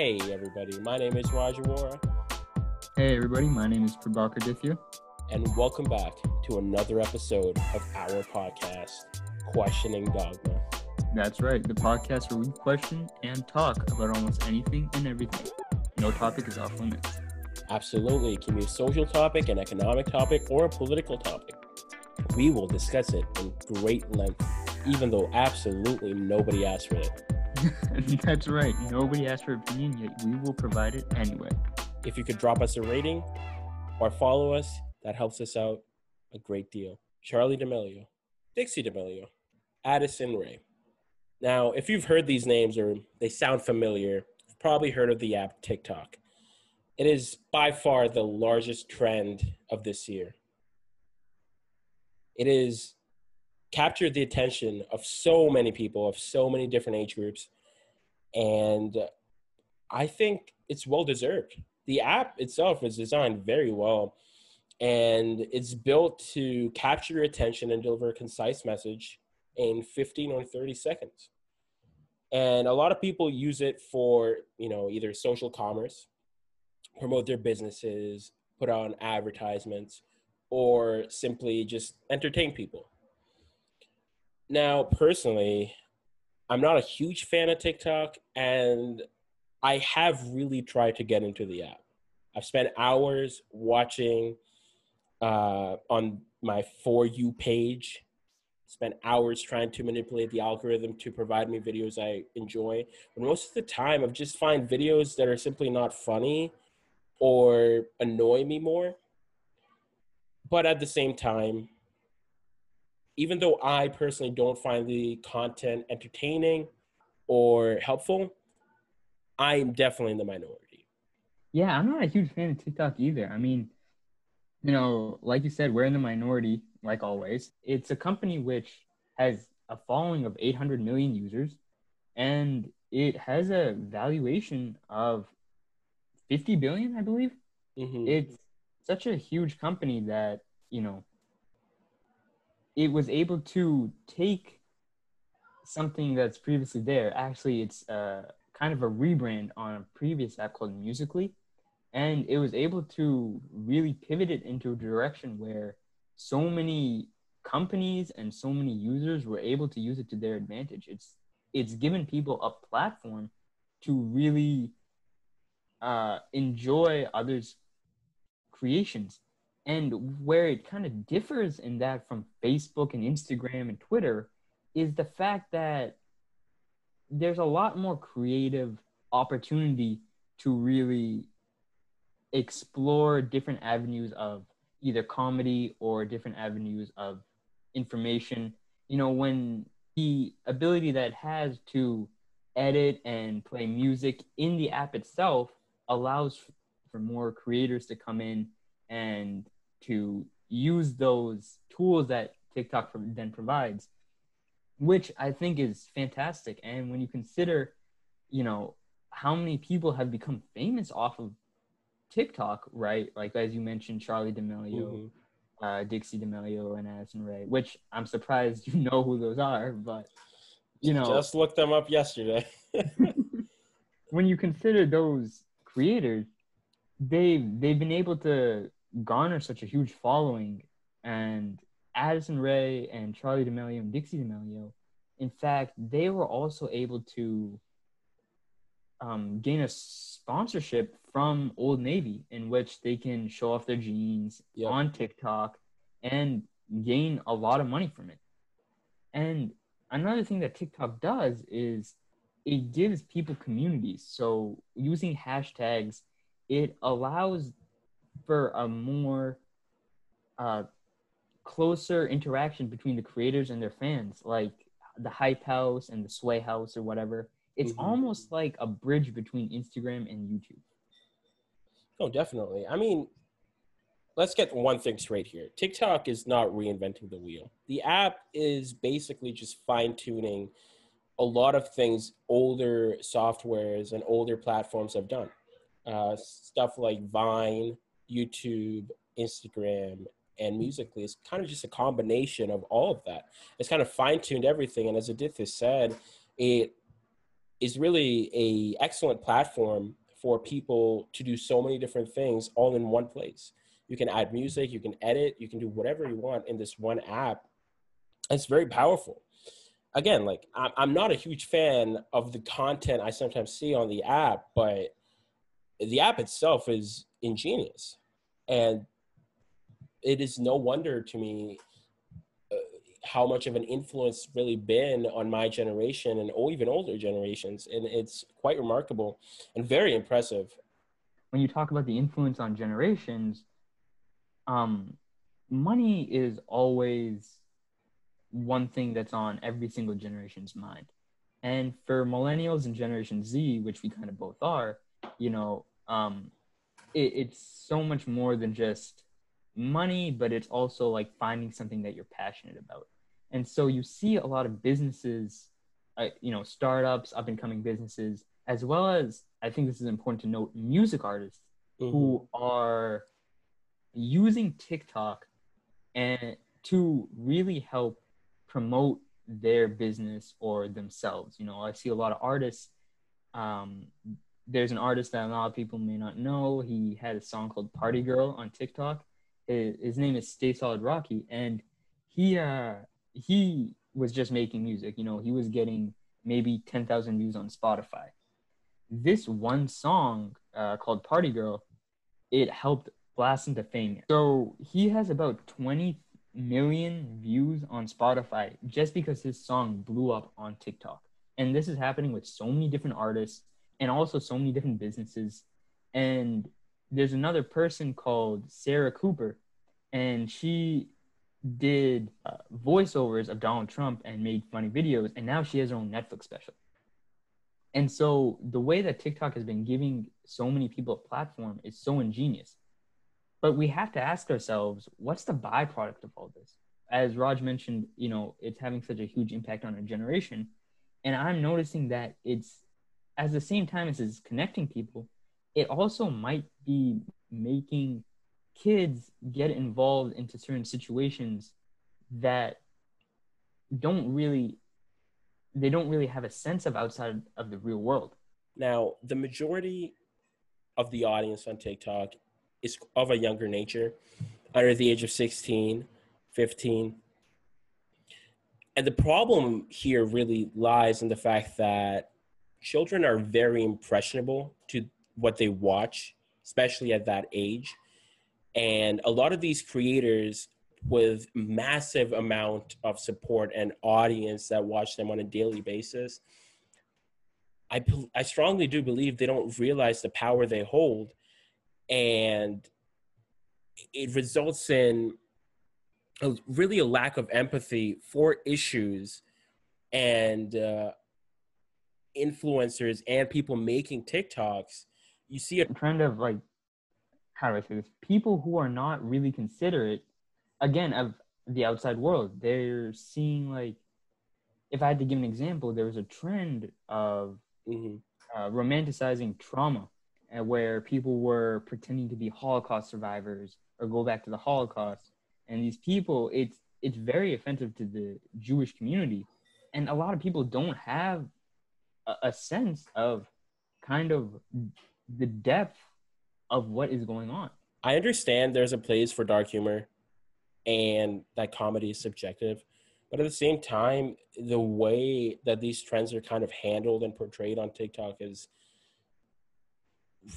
Hey everybody, my name is Roger Wara, Hey everybody, my name is Prabhakar Aditya. and welcome back to another episode of our podcast, Questioning Dogma. That's right, the podcast where we question and talk about almost anything and everything. No topic is off limits. Absolutely, it can be a social topic, an economic topic, or a political topic. We will discuss it in great length, even though absolutely nobody asked for it. That's right, nobody asked for opinion, yet we will provide it anyway. If you could drop us a rating or follow us, that helps us out a great deal. Charli D'Amelio, Dixie D'Amelio, Addison Rae. Now, if you've heard these names or they sound familiar, you've probably heard of the app TikTok. It is by far the largest trend of this year. It has captured the attention of so many people, of so many different age groups, and I think it's well deserved. The app itself is designed very well and it's built to capture your attention and deliver a concise message in 15 or 30 seconds. And a lot of people use it for you know either social commerce promote their businesses put on advertisements or simply just entertain people now personally i'm not a huge fan of tiktok and I have really tried to get into the app. I've spent hours watching uh, on my For You page, spent hours trying to manipulate the algorithm to provide me videos I enjoy. But most of the time, I've just find videos that are simply not funny or annoy me more. But at the same time, even though I personally don't find the content entertaining or helpful, I'm definitely in the minority. Yeah, I'm not a huge fan of TikTok either. I mean, you know, like you said, we're in the minority, like always. It's a company which has a following of 800 million users, and it has a valuation of 50 billion, I believe. Mhm. It's such a huge company that, you know, it was able to take something that's previously there. Actually, it's uh, kind of a rebrand on a previous app called Musical.ly, and it was able to really pivot it into a direction where so many companies and so many users were able to use it to their advantage. It's it's given people a platform to really uh, enjoy others' creations. And where it kind of differs in that from Facebook and Instagram and Twitter is the fact that there's a lot more creative opportunity to really explore different avenues of either comedy or different avenues of information. You know, when the ability that has to edit and play music in the app itself allows for more creators to come in and to use those tools that TikTok then provides which I think is fantastic. And when you consider, you know, how many people have become famous off of TikTok, right? Like as you mentioned, Charli D'Amelio, Mhm. uh, Dixie D'Amelio, and Addison Rae. Which I'm surprised you know who those are, but you know, Just looked them up yesterday. when you consider those creators, they've they've been able to garner such a huge following, and Addison Rae and Charli D'Amelio and Dixie D'Amelio, in fact, they were also able to um, gain a sponsorship from Old Navy, in which they can show off their jeans Yep. on TikTok and gain a lot of money from it. And another thing that TikTok does is it gives people communities. So using hashtags, it allows for a more uh, closer interaction between the creators and their fans, like the Hype House and the Sway House or whatever. It's Mhm. almost like a bridge between Instagram and YouTube. Oh, definitely. I mean, let's get one thing straight here. TikTok is not reinventing the wheel. The app is basically just fine tuning a lot of things older softwares and older platforms have done. Uh, stuff like Vine, YouTube, Instagram, and Musical.ly is kind of just a combination of all of that. It's kind of fine tuned everything. And as Aditya said, it is really a excellent platform for people to do so many different things all in one place. You can add music, you can edit, you can do whatever you want in this one app. It's very powerful. Again, like I'm not a huge fan of the content I sometimes see on the app, but the app itself is ingenious. And it is no wonder to me how much of an influence really been on my generation and even older generations. And it's quite remarkable and very impressive. When you talk about the influence on generations um money is always one thing that's on every single generation's mind. And for millennials and generation z which we kind of both are you know um it, it's so much more than just money, but it's also like finding something that you're passionate about. And so you see a lot of businesses, uh, you know, startups, up and coming businesses, as well as I think this is important to note, music artists mm-hmm. who are using TikTok and to really help promote their business or themselves. You know, I see a lot of artists. Um, there's an artist that a lot of people may not know. He had a song called "Party Girl" on TikTok, his name is Stay Solid Rocky, and he uh he was just making music. You know, he was getting maybe ten thousand views on Spotify. This one song uh, called "Party Girl," it helped blast into fame. So he has about twenty million views on Spotify just because his song blew up on TikTok. And this is happening with so many different artists and also so many different businesses. And there's another person called Sarah Cooper, and she did uh, voiceovers of Donald Trump and made funny videos, and now she has her own Netflix special. And so the way that TikTok has been giving so many people a platform is so ingenious. But we have to ask ourselves, what's the byproduct of all this? As Raj mentioned, you know, it's having such a huge impact on our generation. And I'm noticing that it's at the same time as it's connecting people, it also might be making kids get involved into certain situations that don't really they don't really have a sense of outside of the real world. Now the majority of the audience on tiktok is of a younger nature under the age of 16 15 and the problem here really lies in the fact that children are very impressionable to what they watch, especially at that age. And a lot of these creators with massive amount of support and audience that watch them on a daily basis, I, I strongly do believe they don't realize the power they hold. And it results in a, really a lack of empathy for issues and uh, influencers and people making TikToks you see a trend of like how do I say this? People who are not really considerate, again, of the outside world. They're seeing like, if I had to give an example, there was a trend of mm-hmm. uh, romanticizing trauma, uh, where people were pretending to be Holocaust survivors or go back to the Holocaust. And these people, it's it's very offensive to the Jewish community, and a lot of people don't have a, sense of kind of the depth of what is going on. I understand there's a place for dark humor and that comedy is subjective. But at the same time, the way that these trends are kind of handled and portrayed on TikTok is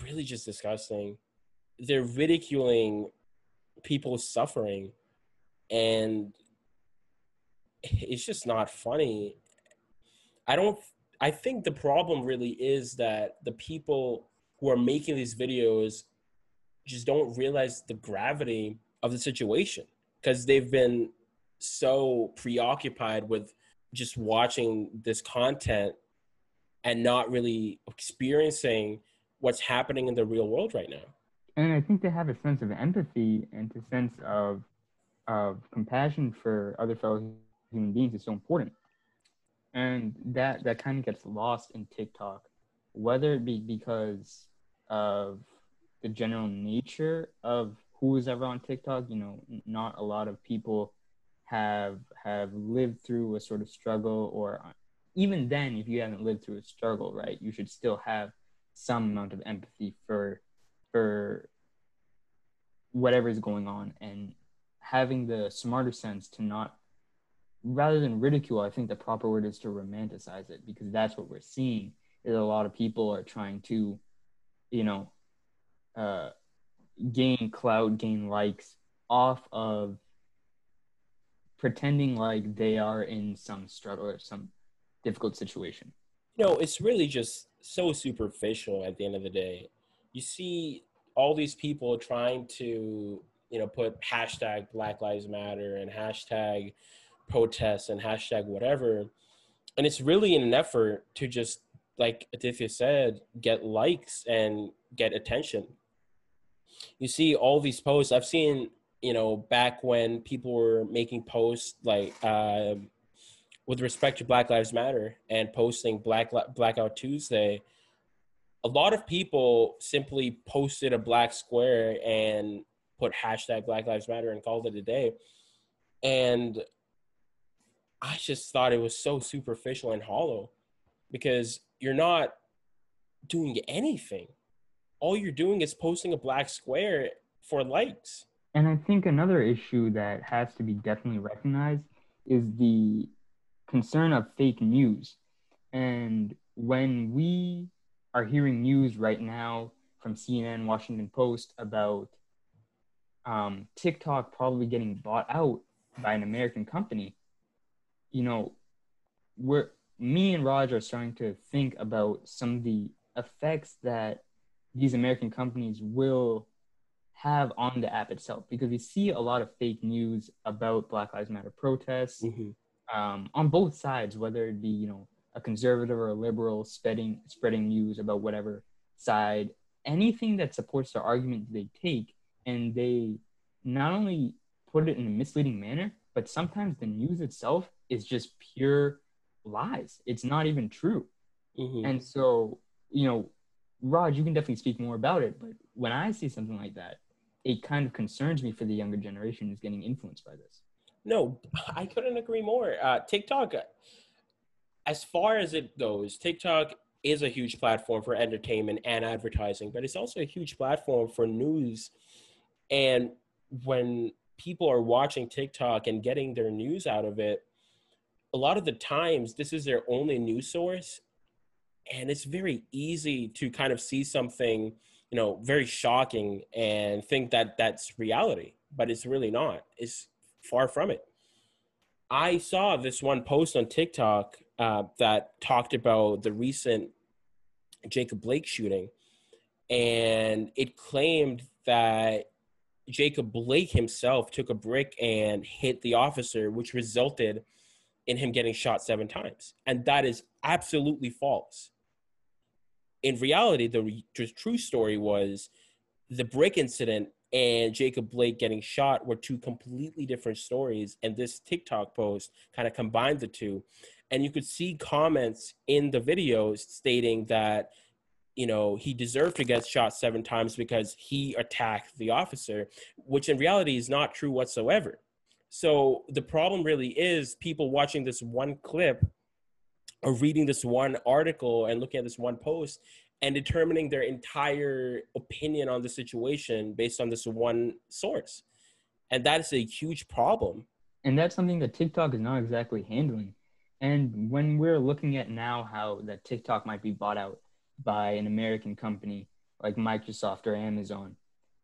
really just disgusting. They're ridiculing people suffering and it's just not funny. I don't I think the problem really is that the people who are making these videos just don't realize the gravity of the situation because they've been so preoccupied with just watching this content and not really experiencing what's happening in the real world right now. And I think they have a sense of empathy and a sense of of compassion for other fellow human beings is so important. And that that kind of gets lost in TikTok, whether it be because of the general nature of who is ever on TikTok. You know, not a lot of people have have lived through a sort of struggle or uh, even then, if you haven't lived through a struggle, right, you should still have some amount of empathy for for whatever is going on and having the smarter sense to not rather than ridicule i think the proper word is to romanticize it because that's what we're seeing is a lot of people are trying to you know uh, gain clout gain likes off of pretending like they are in some struggle or some difficult situation. You know it's really just so superficial at the end of the day. You see all these people trying to you know put hashtag black lives matter and hashtag protests and hashtag whatever. And it's really in an effort to just like Aditya said get likes and get attention. You see all these posts. I've seen you know back when people were making posts like uh, with respect to black lives matter and posting black blackout tuesday a lot of people simply posted a black square and put hashtag Black Lives Matter and called it a day. And I just thought it was so superficial and hollow because you're not doing anything. All you're doing is posting a black square for likes. And I think another issue that has to be definitely recognized is the concern of fake news. And when we are hearing news right now from CNN, Washington Post about um, TikTok probably getting bought out by an American company, you know, we're me and Raj are starting to think about some of the effects that these American companies will have on the app itself because we see a lot of fake news about Black Lives Matter protests mm-hmm. um, on both sides, whether it be you know a conservative or a liberal spreading spreading news about whatever side anything that supports the argument they take and they not only put it in a misleading manner but sometimes the news itself is just pure lies it's not even true mm-hmm. and so you know raj you can definitely speak more about it but when i see something like that it kind of concerns me for the younger generation who's getting influenced by this no i couldn't agree more uh, tiktok as far as it goes, TikTok is a huge platform for entertainment and advertising, but it's also a huge platform for news. And when people are watching TikTok and getting their news out of it, a lot of the times this is their only news source. And it's very easy to kind of see something, you know, very shocking and think that that's reality, but it's really not. It's far from it. I saw this one post on TikTok uh, that talked about the recent Jacob Blake shooting, and it claimed that Jacob Blake himself took a brick and hit the officer, which resulted in him getting shot seven times. And that is absolutely false. In reality, the, the true story was the brick incident and Jacob Blake getting shot were two completely different stories. And this TikTok post kind of combined the two and you could see comments in the videos stating that you know he deserved to get shot seven times because he attacked the officer which in reality is not true whatsoever so the problem really is people watching this one clip or reading this one article and looking at this one post and determining their entire opinion on the situation based on this one source. And that is a huge problem. And that's something that tiktok is not exactly handling. And when we're looking at now how that TikTok might be bought out by an American company like Microsoft or Amazon,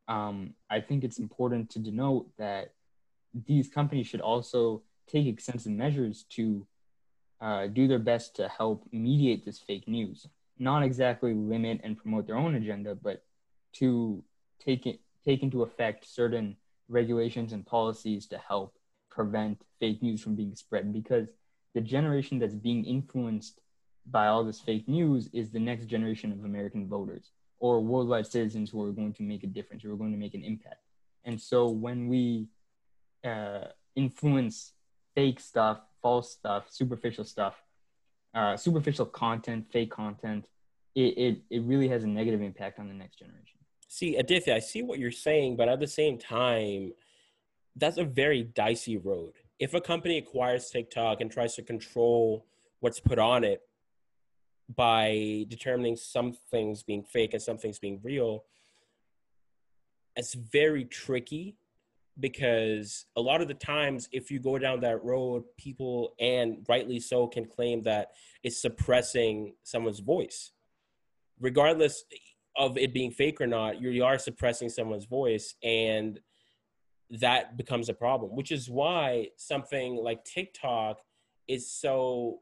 um, I think it's important to denote that these companies should also take extensive measures to uh, do their best to help mediate this fake news. Not exactly limit and promote their own agenda, but to take it take into effect certain regulations and policies to help prevent fake news from being spread because the generation that's being influenced by all this fake news is the next generation of American voters or worldwide citizens who are going to make a difference, who are going to make an impact. And so when we uh, influence fake stuff, false stuff, superficial stuff, uh, superficial content, fake content, it, it, it really has a negative impact on the next generation. See, Aditya, I see what you're saying, but at the same time, that's a very dicey road if a company acquires TikTok and tries to control what's put on it by determining some things being fake and some things being real it's very tricky because a lot of the times if you go down that road people and rightly so can claim that it's suppressing someone's voice. Regardless of it being fake or not you are suppressing someone's voice and that becomes a problem which is why something like tiktok is so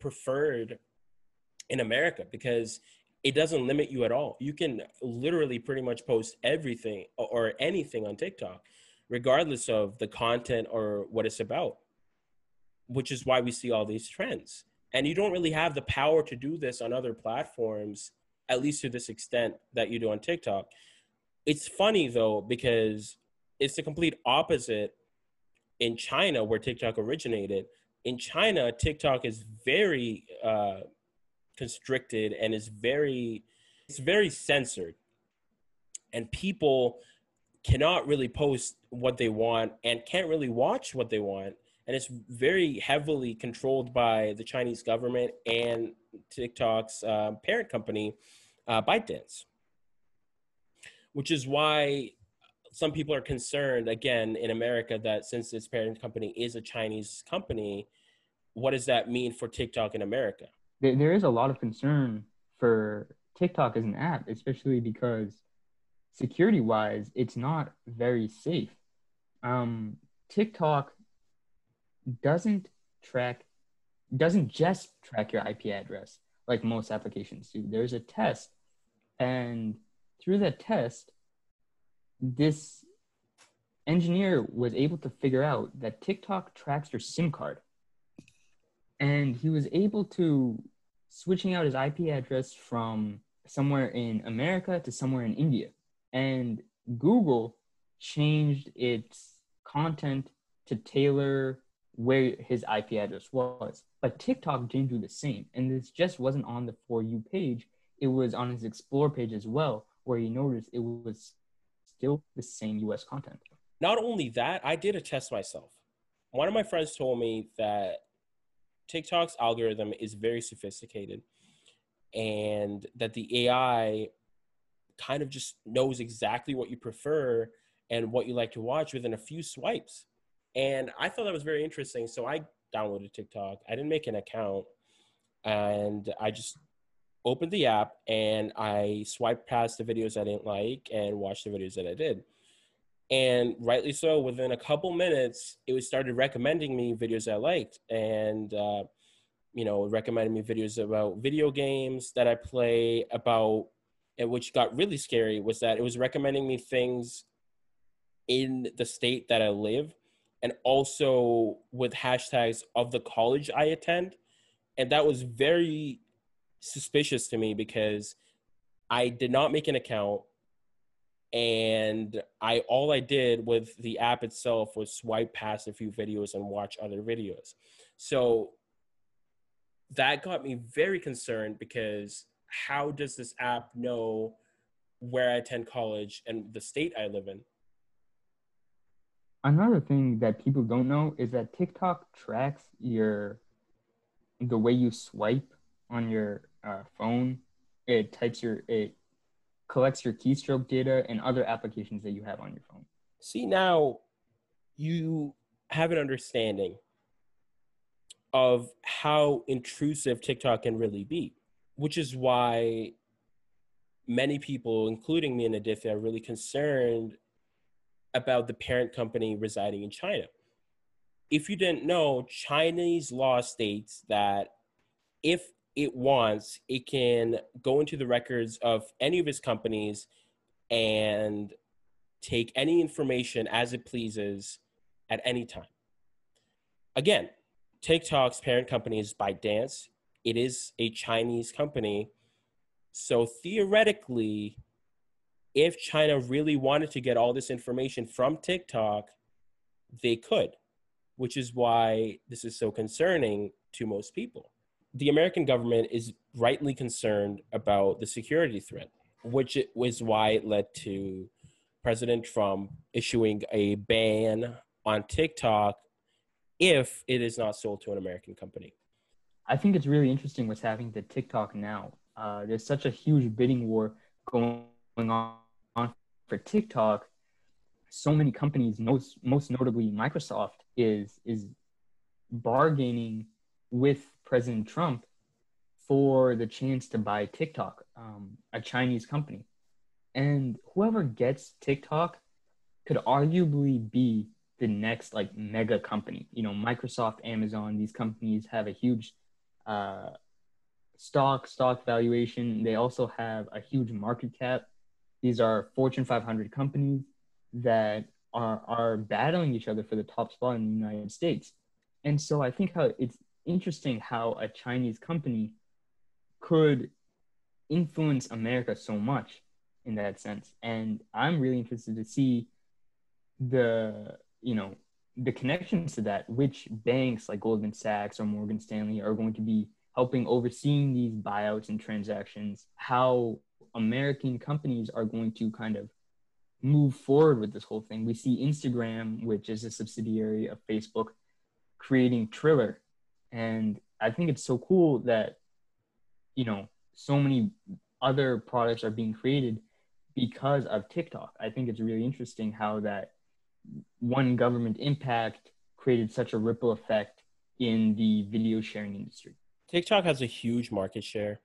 preferred in america because it doesn't limit you at all. You can literally pretty much post everything or anything on tiktok regardless of the content or what it's about which is why we see all these trends. And you don't really have the power to do this on other platforms at least to this extent that you do on tiktok. It's funny though because it's the complete opposite in china where tiktok originated. In china tiktok is very uh, constricted and is very it's very censored. And people cannot really post what they want and can't really watch what they want and it's very heavily controlled by the chinese government and tiktok's uh, parent company uh, ByteDance, which is why some people are concerned again in America that since its parent company is a Chinese company, what does that mean for TikTok in America? There is a lot of concern for TikTok as an app, especially because security wise, it's not very safe. Um, TikTok doesn't track, doesn't just track your IP address like most applications do. There's a test and through that test, this engineer was able to figure out that TikTok tracks your SIM card. And he was able to switching out his IP address from somewhere in America to somewhere in India. And Google changed its content to tailor where his IP address was. But TikTok didn't do the same. And this just wasn't on the For You page it was on his explore page as well, where he noticed it was still the same US content. Not only that, I did a test myself. One of my friends told me that TikTok's algorithm is very sophisticated and that the AI kind of just knows exactly what you prefer and what you like to watch within a few swipes. And I thought that was very interesting. So I downloaded TikTok. I didn't make an account and I just opened the app and I swiped past the videos I didn't like and watched the videos that I did. And rightly so, within a couple minutes, it was started recommending me videos I liked. And, uh, you know, recommending me videos about video games that I play, about, and which got really scary was that it was recommending me things in the state that I live and also with hashtags of the college I attend. And that was very suspicious to me because I did not make an account and I all I did with the app itself was swipe past a few videos and watch other videos. So that got me very concerned because how does this app know where I attend college and the state I live in? Another thing that people don't know is that TikTok tracks your the way you swipe on your uh, phone. It types your it collects your keystroke data and other applications that you have on your phone. See now, you have an understanding of how intrusive TikTok can really be, which is why many people, including me and Aditya, are really concerned about the parent company residing in China. If you didn't know, Chinese law states that if it wants, it can go into the records of any of his companies and take any information as it pleases at any time. Again, TikTok's parent company is ByteDance. It is a Chinese company. So theoretically, if China really wanted to get all this information from TikTok, they could, which is why this is so concerning to most people the American government is rightly concerned about the security threat, which was why it led to President Trump issuing a ban on TikTok if it is not sold to an American company. I think it's really interesting what's happening to TikTok now. Uh, there's such a huge bidding war going on for TikTok. So many companies, most most notably Microsoft, is is bargaining with President Trump for the chance to buy TikTok, um, a Chinese company. And whoever gets TikTok could arguably be the next like mega company. You know, Microsoft, Amazon, these companies have a huge uh, stock stock valuation. They also have a huge market cap. These are Fortune 500 companies that are are battling each other for the top spot in the United States. And so I think how it's interesting how a Chinese company could influence America so much in that sense. And I'm really interested to see the, you know, the connections to that, which banks like Goldman Sachs or Morgan Stanley are going to be helping overseeing these buyouts and transactions, how American companies are going to kind of move forward with this whole thing. We see Instagram, which is a subsidiary of Facebook, creating Triller. And I think it's so cool that, you know, so many other products are being created because of TikTok. I think it's really interesting how that one government impact created such a ripple effect in the video sharing industry. TikTok has a huge market share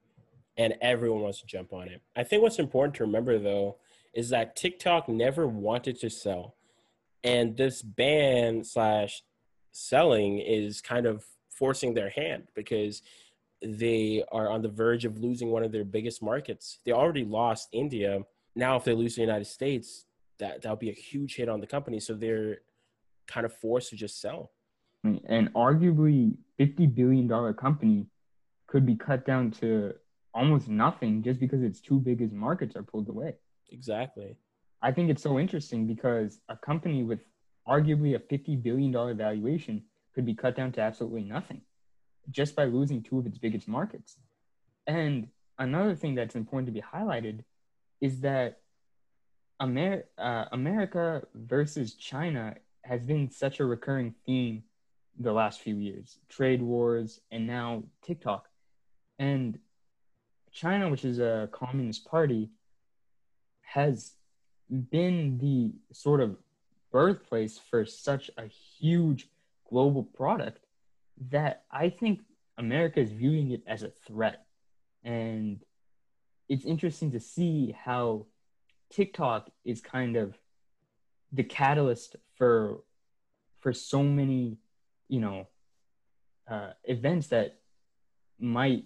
and everyone wants to jump on it. I think what's important to remember though is that TikTok never wanted to sell. And this ban slash selling is kind of forcing their hand because they are on the verge of losing one of their biggest markets. They already lost India. Now, if they lose the United States, that that'll be a huge hit on the company. So they're kind of forced to just sell. And arguably, fifty billion dollar company could be cut down to almost nothing just because its two biggest markets are pulled away. Exactly. I think it's so interesting because a company with arguably a $50 billion valuation could be cut down to absolutely nothing just by losing two of its biggest markets. And another thing that's important to be highlighted is that Amer- uh, America versus China has been such a recurring theme the last few years trade wars and now TikTok. And China, which is a communist party, has been the sort of birthplace for such a huge global product that I think America is viewing it as a threat. And it's interesting to see how TikTok is kind of the catalyst for for so many, you know, uh, events that might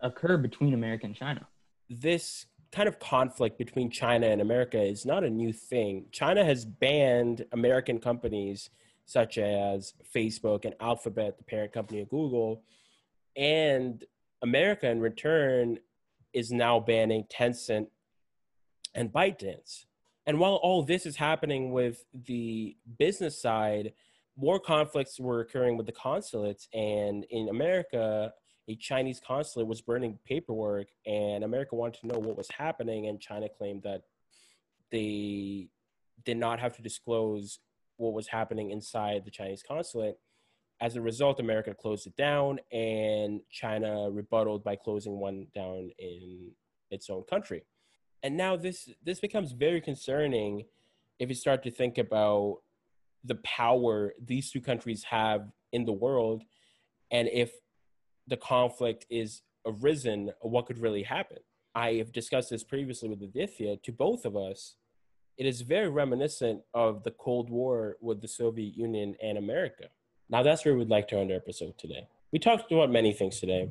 occur between America and China. This kind of conflict between China and America is not a new thing. China has banned American companies such as Facebook and Alphabet, the parent company of Google, and America in return is now banning Tencent and ByteDance. And while all this is happening with the business side, more conflicts were occurring with the consulates. And in America, a Chinese consulate was burning paperwork, and America wanted to know what was happening, and China claimed that they did not have to disclose what was happening inside the Chinese consulate. As a result, America closed it down, and China rebutted by closing one down in its own country. And now this this becomes very concerning if you start to think about the power these two countries have in the world, and if the conflict is arisen, what could really happen. I have discussed this previously with Aditya. To both of us, it is very reminiscent of the Cold War with the Soviet Union and America. Now, that's where we'd like to end our episode today. We talked about many things today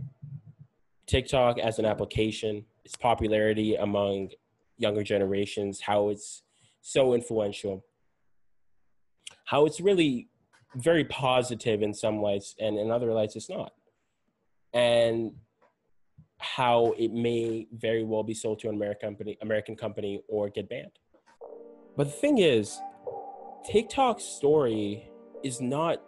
TikTok as an application, its popularity among younger generations, how it's so influential, how it's really very positive in some lights, and in other lights, it's not and how it may very well be sold to an American company, American company or get banned. But the thing is, TikTok's story is not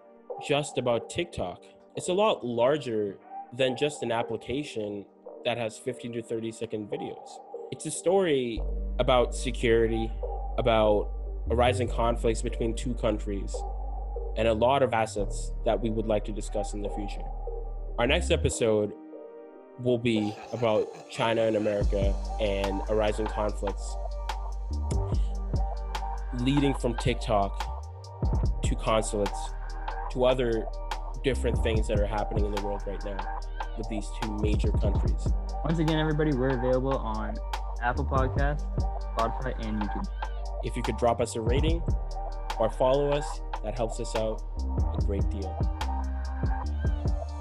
just about TikTok. It's a lot larger than just an application that has 15 to 30 second videos. It's a story about security, about arising conflicts between two countries, and a lot of assets that we would like to discuss in the future. our next episode will be about China and America and arising conflicts leading from TikTok to consulates to other different things that are happening in the world right now with these two major countries. Once again, everybody, we're available on Apple Podcasts, Spotify, and YouTube. If you could drop us a rating or follow us, that helps us out a great deal.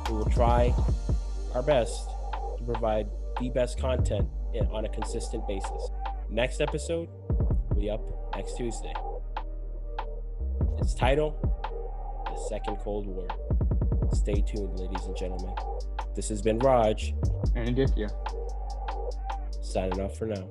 We will try our best to provide the best content on a consistent basis. Next episode will be up next Tuesday. Its title The Second Cold War. Stay tuned, ladies and gentlemen. This has been Raj, And Aditya. signing off for now.